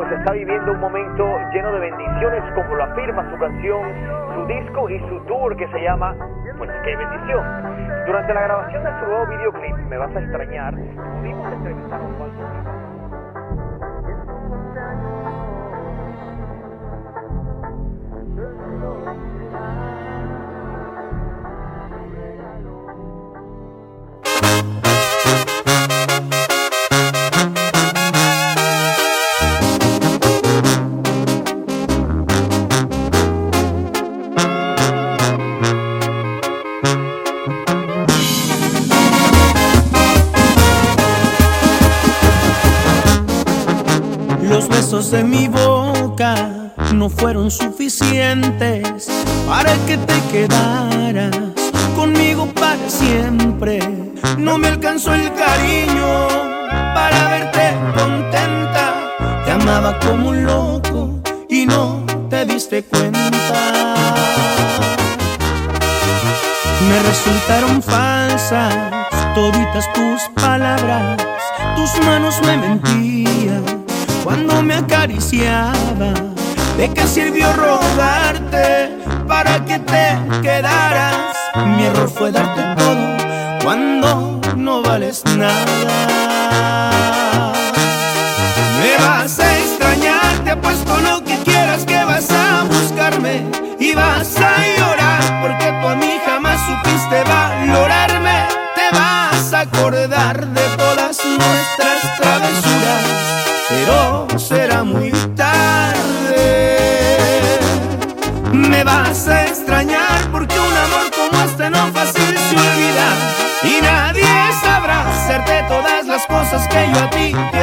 Pues está viviendo un momento lleno de bendiciones como lo afirma su canción, su disco y su tour que se llama Pues qué bendición. Durante la grabación de su nuevo videoclip, Me vas a extrañar, pudimos entrevistar a De mi boca no fueron suficientes para que te quedaras conmigo para siempre. No me alcanzó el cariño para verte contenta. Te amaba como un loco y no te diste cuenta. Me resultaron falsas toditas tus palabras, tus manos me mentían cuando me acariciaba. ¿De qué sirvió rogarte para que te quedaras? Mi error fue darte todo cuando no vales nada. Me vas a extrañar, te apuesto lo que quieras que vas a buscarme y vas a llorar porque tú a mí jamás supiste valorarme. Te vas a acordar de Me vas a extrañar porque un amor como este no fácil se olvida. Y nadie sabrá hacerte todas las cosas que yo a ti te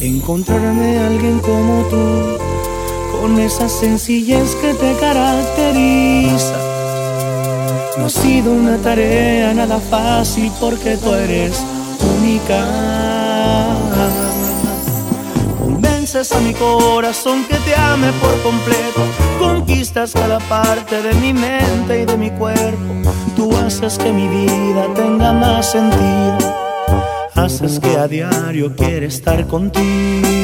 encontrarme a alguien como tú, con esa sencillez que te caracteriza. No ha sido una tarea nada fácil porque tú eres única. Convences a mi corazón que te ame por completo, conquistas cada parte de mi mente y de mi cuerpo. Tú haces que mi vida tenga más sentido haces que a diario quiere estar contigo.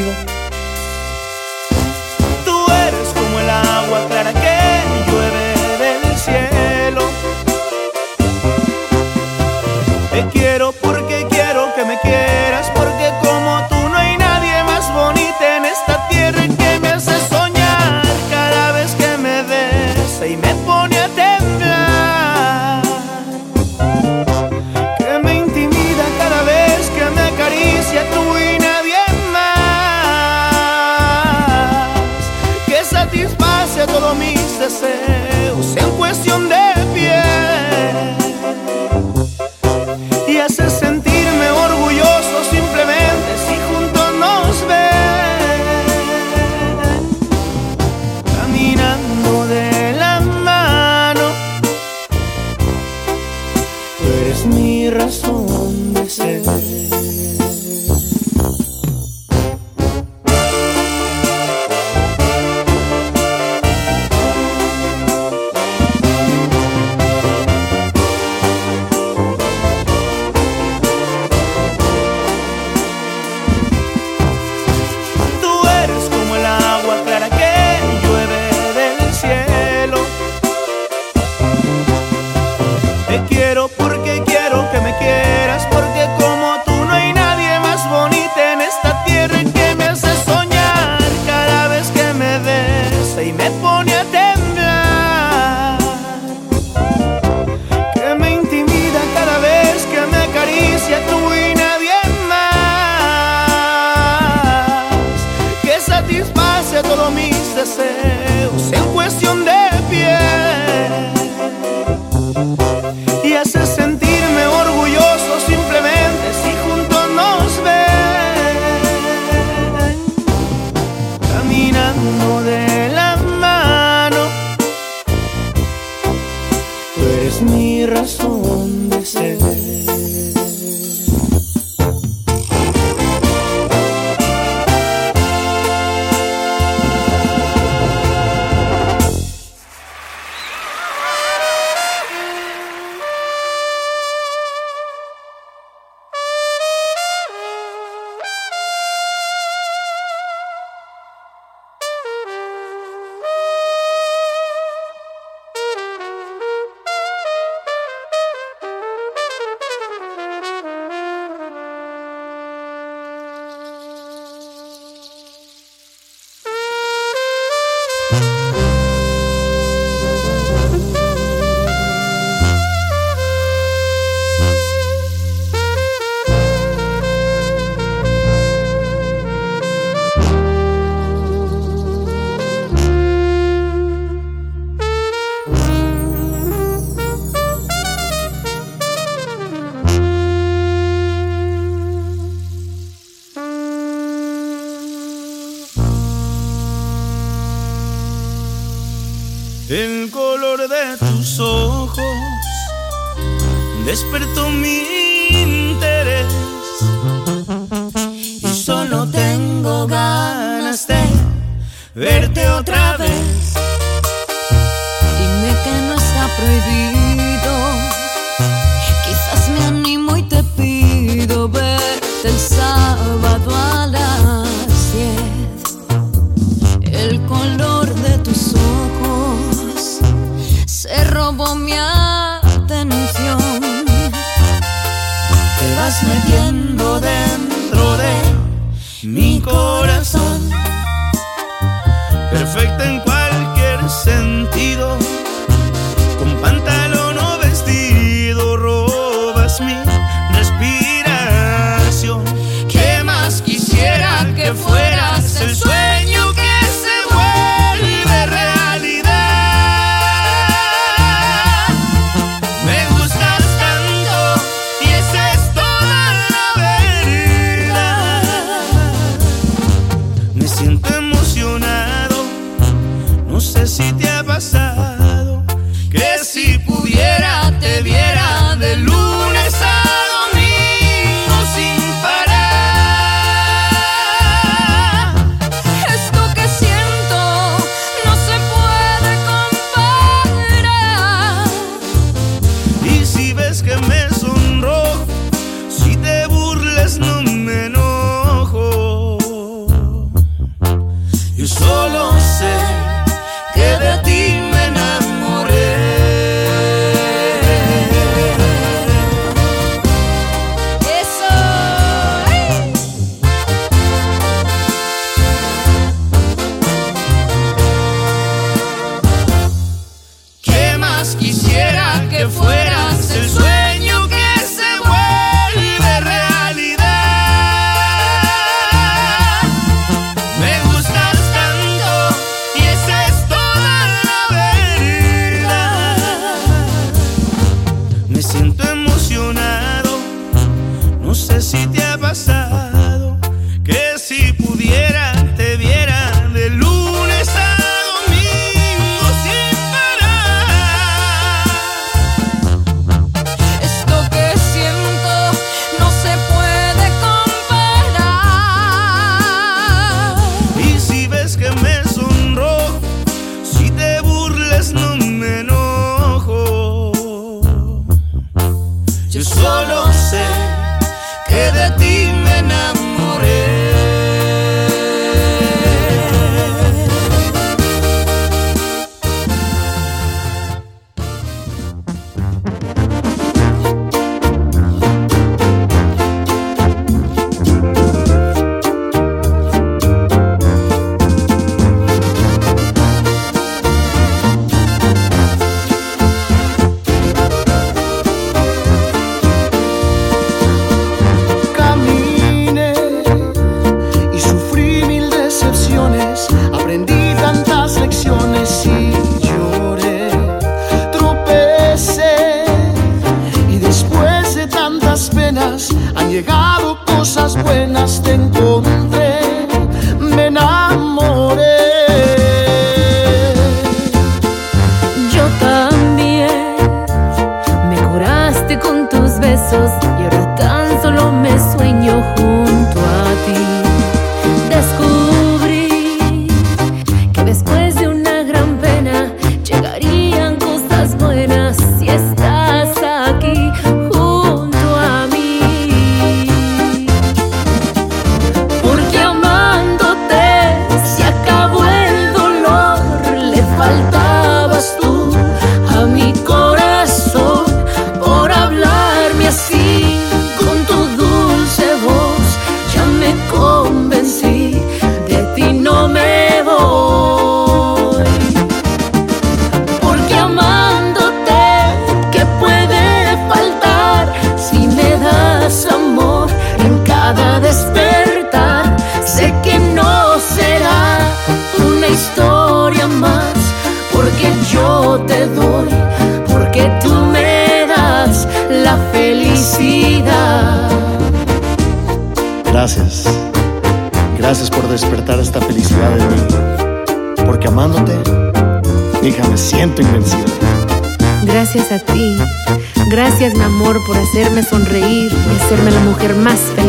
El color de tus ah. ojos despertó mi interés. Y solo tengo ganas de verte otra vez. Dime que no está prohibido Gracias, mi amor, por hacerme sonreír y hacerme la mujer más feliz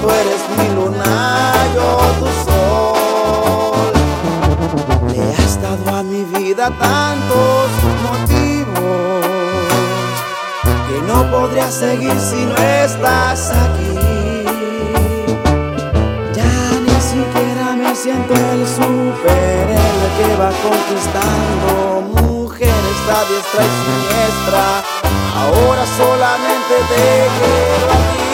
tú eres mi luna, yo tu sol. Le has dado a mi vida tantos motivos que no podría seguir si no estás aquí. Ya ni siquiera me siento el super, el que va conquistando mujeres a diestra y siniestra. Ahora solamente te quiero a.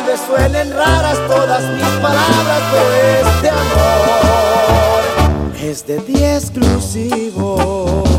tal vez suenen raras todas mis palabras, pero este amor es de ti exclusivo.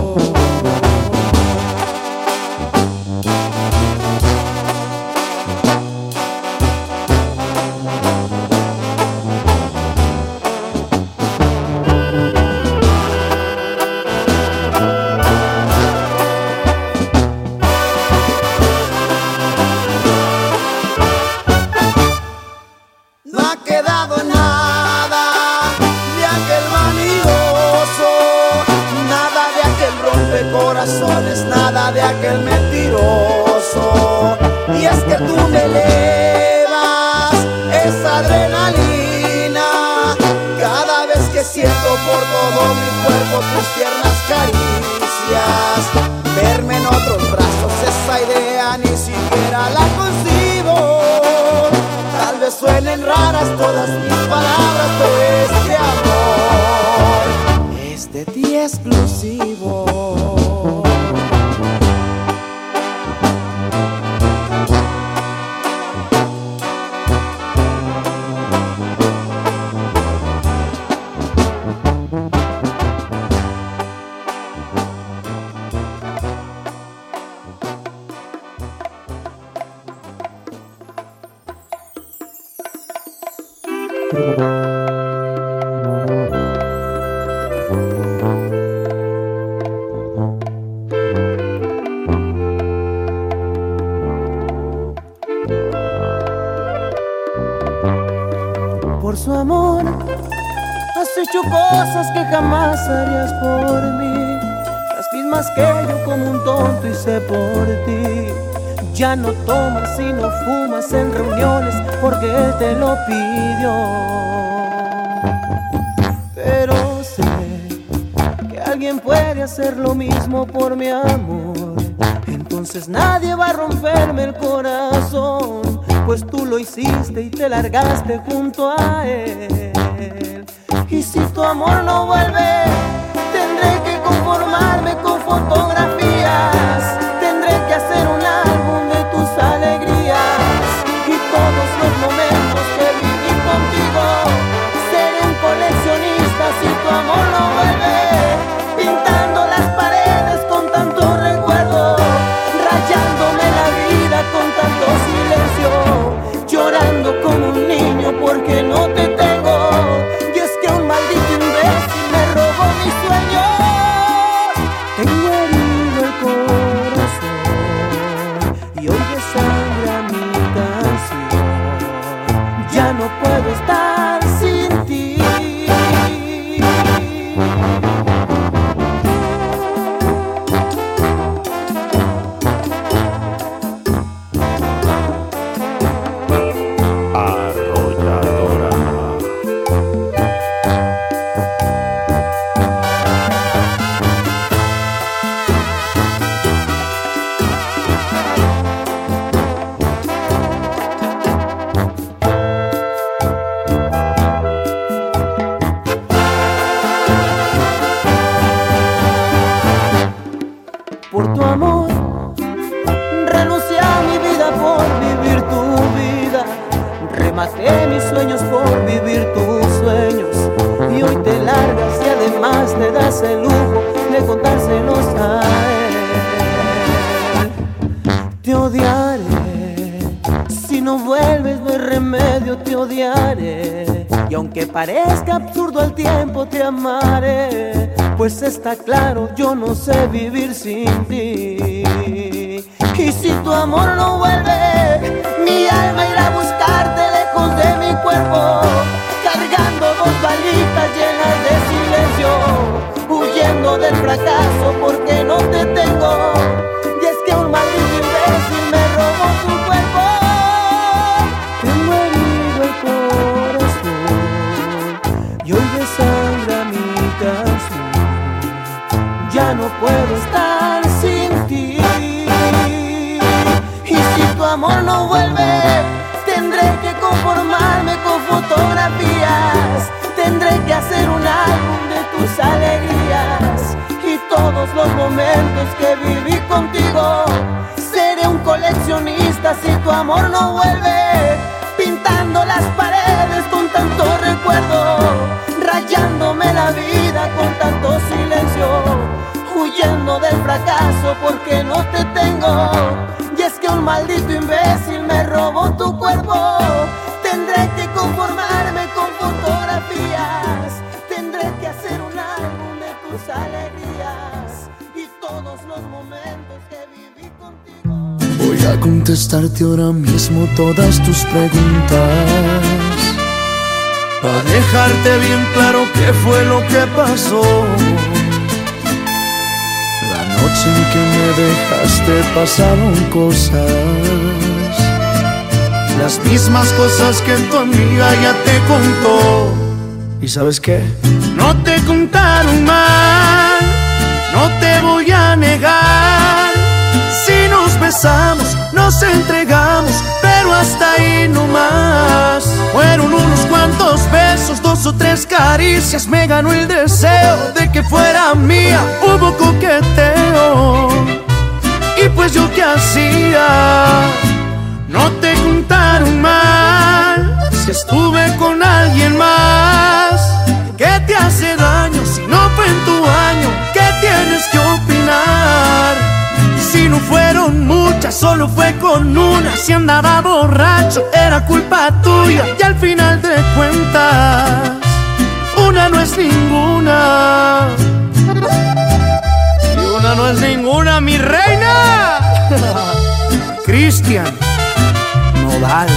Su amor has hecho cosas que jamás harías por mí, las mismas que yo como un tonto hice por ti. Ya no tomas y no fumas en reuniones porque él te lo pidió. Pero sé que alguien puede hacer lo mismo por mi amor. entonces nadie va a romperme el corazón, pues tú lo hiciste y te largaste junto a él. Y si tu amor no vuelve, claro yo no sé vivir sin ti. Y si tu amor no vuelve, Seré un coleccionista si tu amor no vuelve, pintando las paredes con tanto recuerdo, rayándome la vida con tanto silencio huyendo del fracaso porque no te tengo. Y es que un maldito imbécil me robó tu cuerpo. Tendré que conformarme los momentos que viví contigo. Voy a contestarte ahora mismo todas tus preguntas. Para dejarte bien claro qué fue lo que pasó noche en que me dejaste pasaron cosas. Las mismas cosas que tu amiga ya te contó. ¿Y sabes qué? No te contaron mal, no te voy a negar. Si nos besamos, nos entregamos, pero hasta ahí no más. Fueron unos cuantos besos, dos o tres caricias, me ganó el deseo de que fuera mía. Hubo coqueteo, y pues yo qué hacía. No te contaron mal si estuve solo fue con una. Si andaba borracho, era culpa tuya. Y al final de cuentas, una no es ninguna. Y una no es ninguna, mi reina. Cristian Nodal.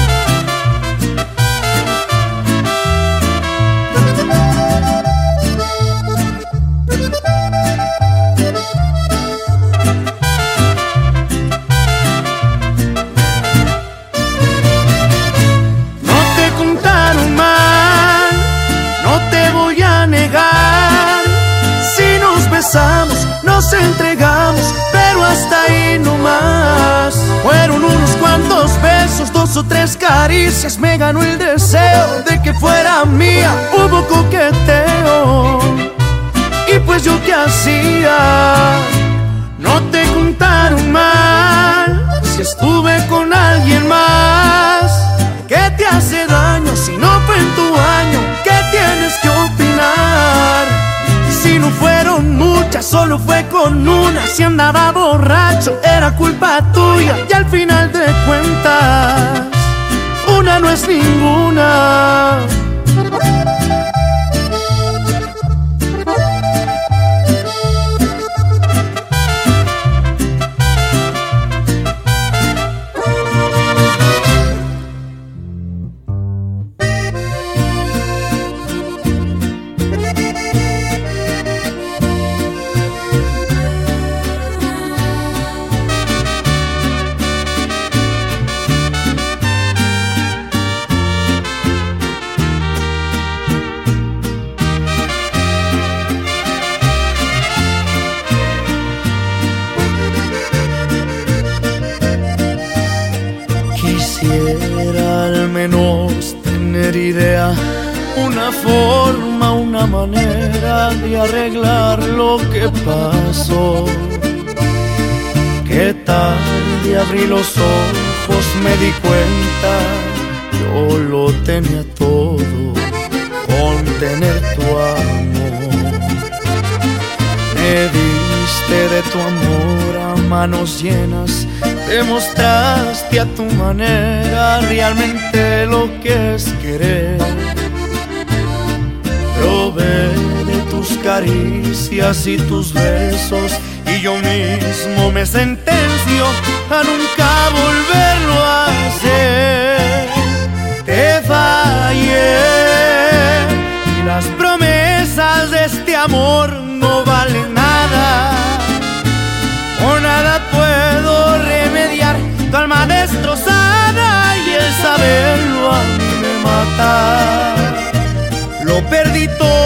Caricias me ganó el deseo de que fuera mía. Hubo coqueteo. Y pues yo qué hacía, no te contaron mal. Si estuve con alguien más, ¿qué te hace daño si no fue en tu año? ¿Qué tienes que opinar? Si no fueron muchas, solo fue con una. Si andaba borracho, era culpa tuya. Y al final de cuentas, una no es ninguna. Forma, una manera de arreglar lo que pasó. Qué tarde abrí los ojos, me di cuenta, yo lo tenía todo con tener tu amor. Me diste de tu amor a manos llenas Demostraste a tu manera realmente lo que es querer. De tus caricias y tus besos y yo mismo me sentencio a nunca volverlo a hacer. Te fallé y las promesas de este amor no valen nada. O nada puedo remediar tu alma destrozada y el saberlo a mí me mata. Lo perdí todo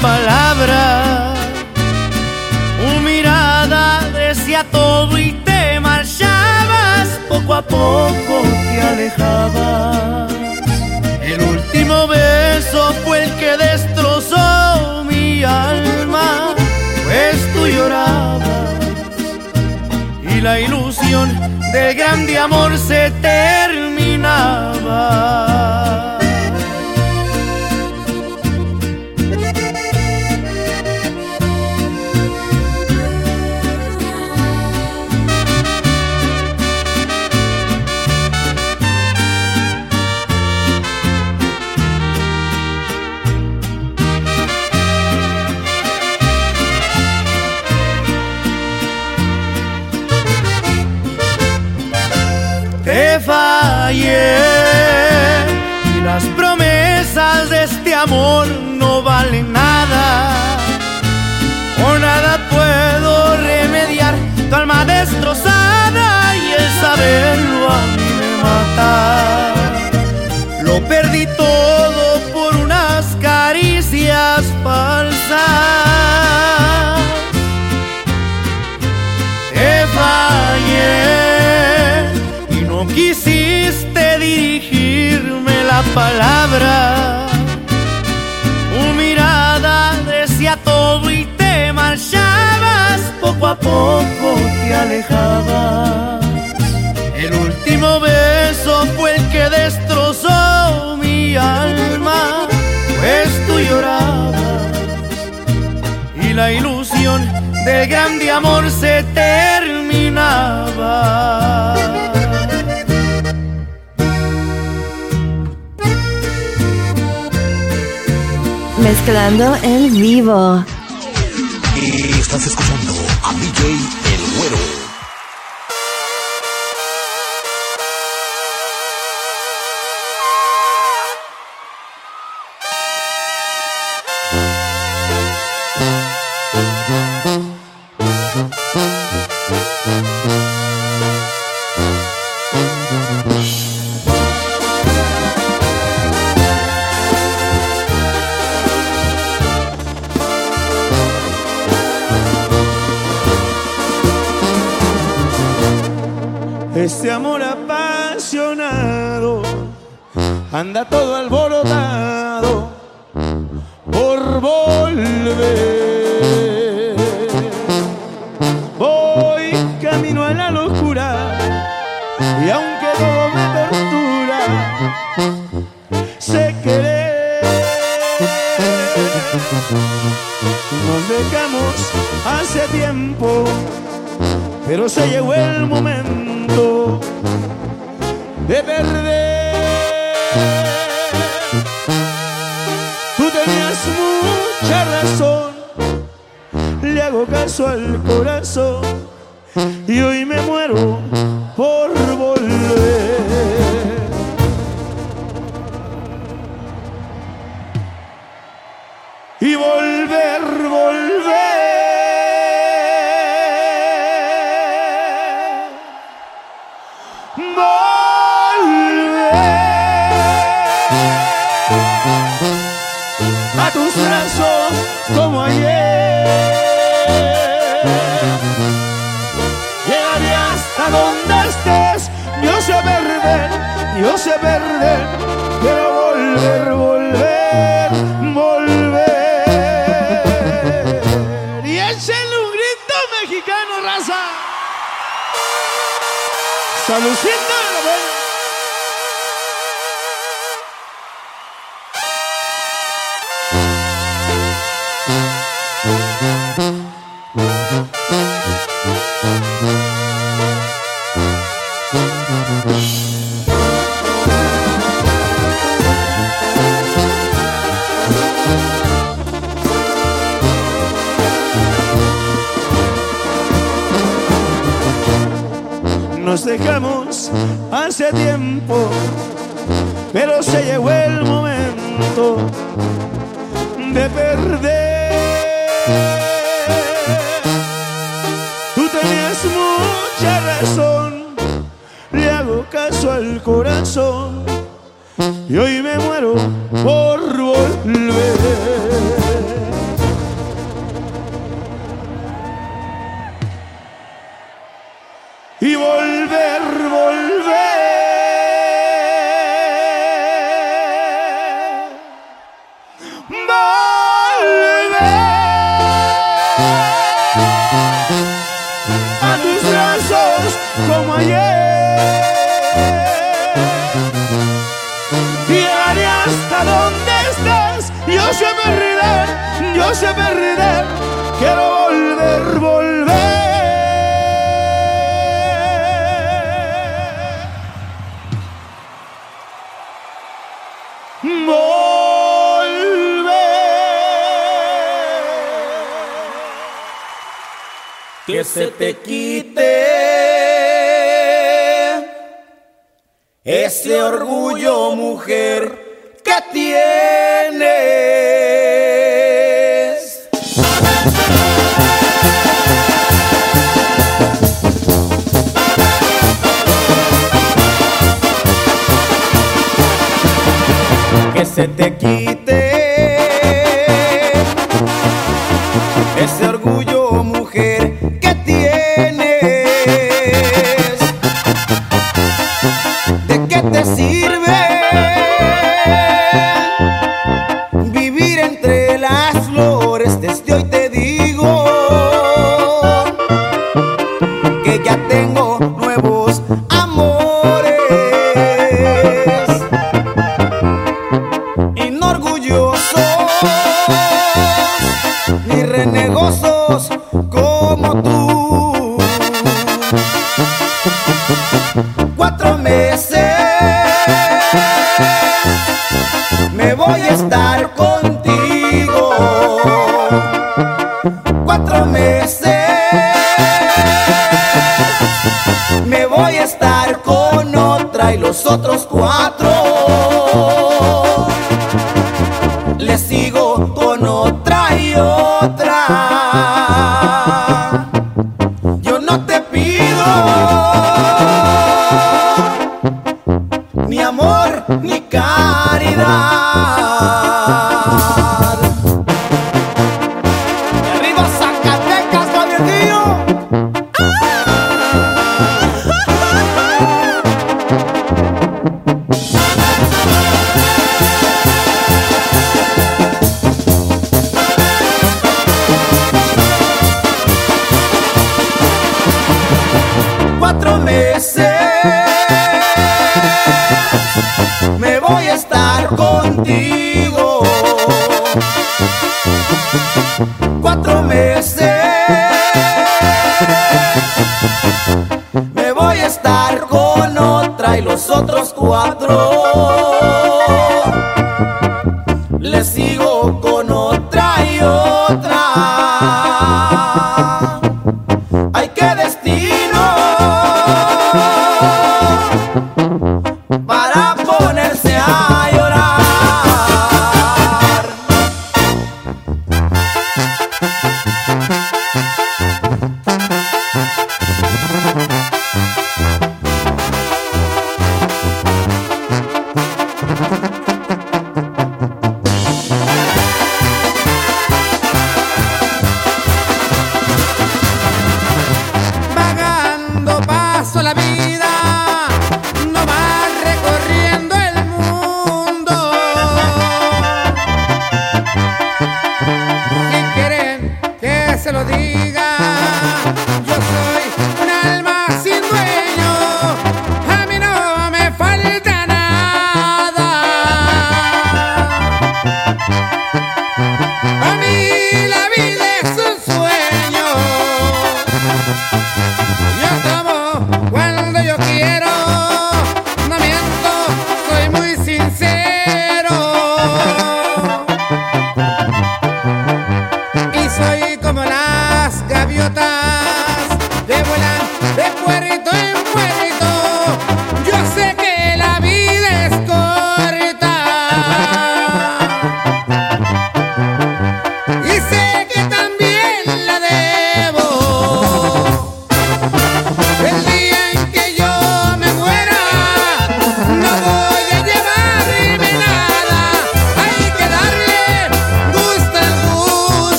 palabra. Tu mirada decía todo y te marchabas, poco a poco te alejabas. El último beso fue el que destrozó mi alma, pues tú llorabas y la ilusión del grande amor se terminaba. Perdí todo por unas caricias falsas. Te fallé y no quisiste dirigirme la palabra. Tu mirada decía todo y te marchabas, poco a poco te alejabas. Del grande amor se terminaba. Mezclando en vivo. Y estás escuchando a DJ anda todo alborotado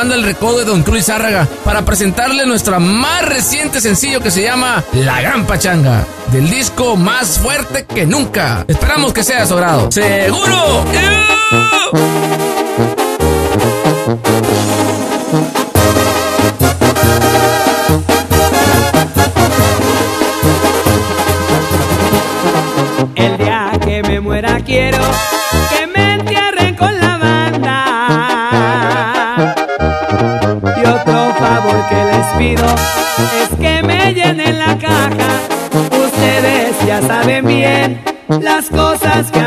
El Recodo de Don Cruz Zárraga para presentarle nuestro más reciente sencillo que se llama La Gran Pachanga, del disco Más Fuerte que Nunca. Esperamos que sea sobrado. ¡Seguro! las cosas que